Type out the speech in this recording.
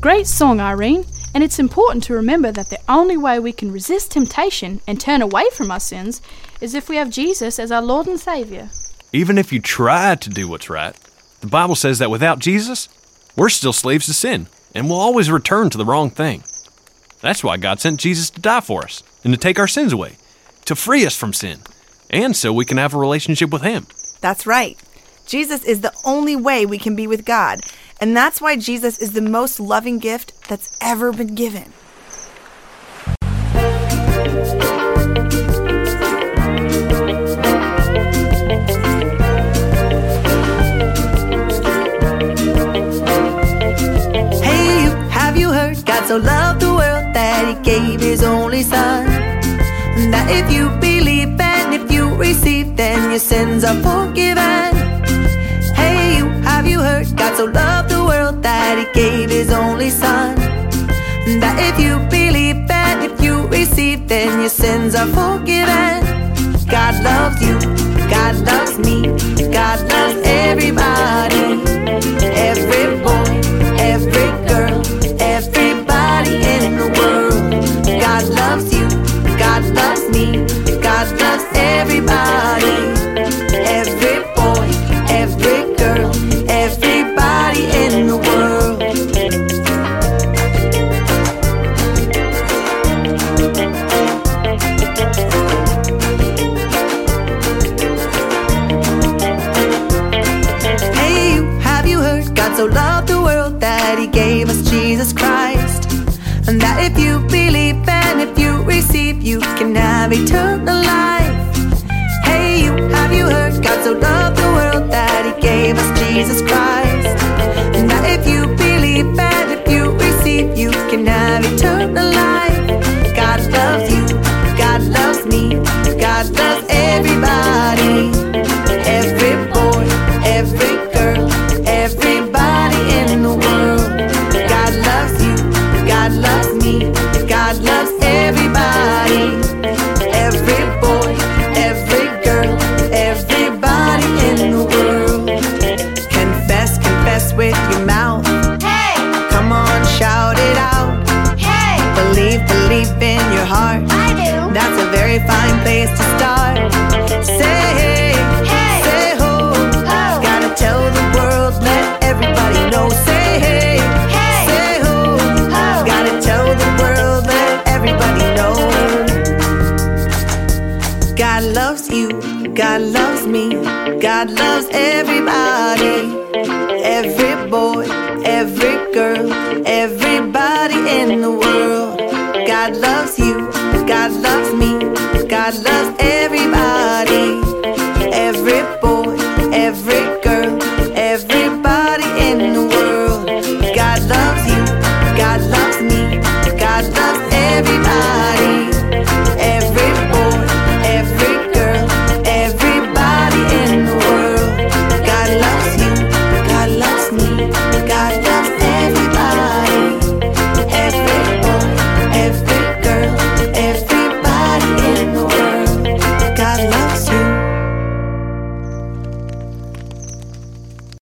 Great song, Irene. And it's important to remember that the only way we can resist temptation and turn away from our sins is if we have Jesus as our Lord and Savior. Even if you try to do what's right, the Bible says that without Jesus, we're still slaves to sin and will always return to the wrong thing. That's why God sent Jesus to die for us and to take our sins away, to free us from sin, and so we can have a relationship with Him. That's right. Jesus is the only way we can be with God, and that's why Jesus is the most loving gift that's ever been given. Hey, you, have you heard? God so loved the world that He gave His only Son. That if you believe and if you receive, then your sins are forgiven. Your sins are that He gave us Jesus Christ. And that if you believe and if you receive, you can have eternal life. Hey, you, have you heard? God so loved the world that He gave us Jesus Christ. Believe, in your heart. I do. That's a very fine place to start. Say hey, Hey. say ho. Ho. Gotta tell the world, let everybody know. Say hey, Hey. say ho. Ho. Gotta tell the world, let everybody know. God loves you, God loves me, God loves everybody. Every boy, every girl, everybody in the world. God loves me, God loves everybody.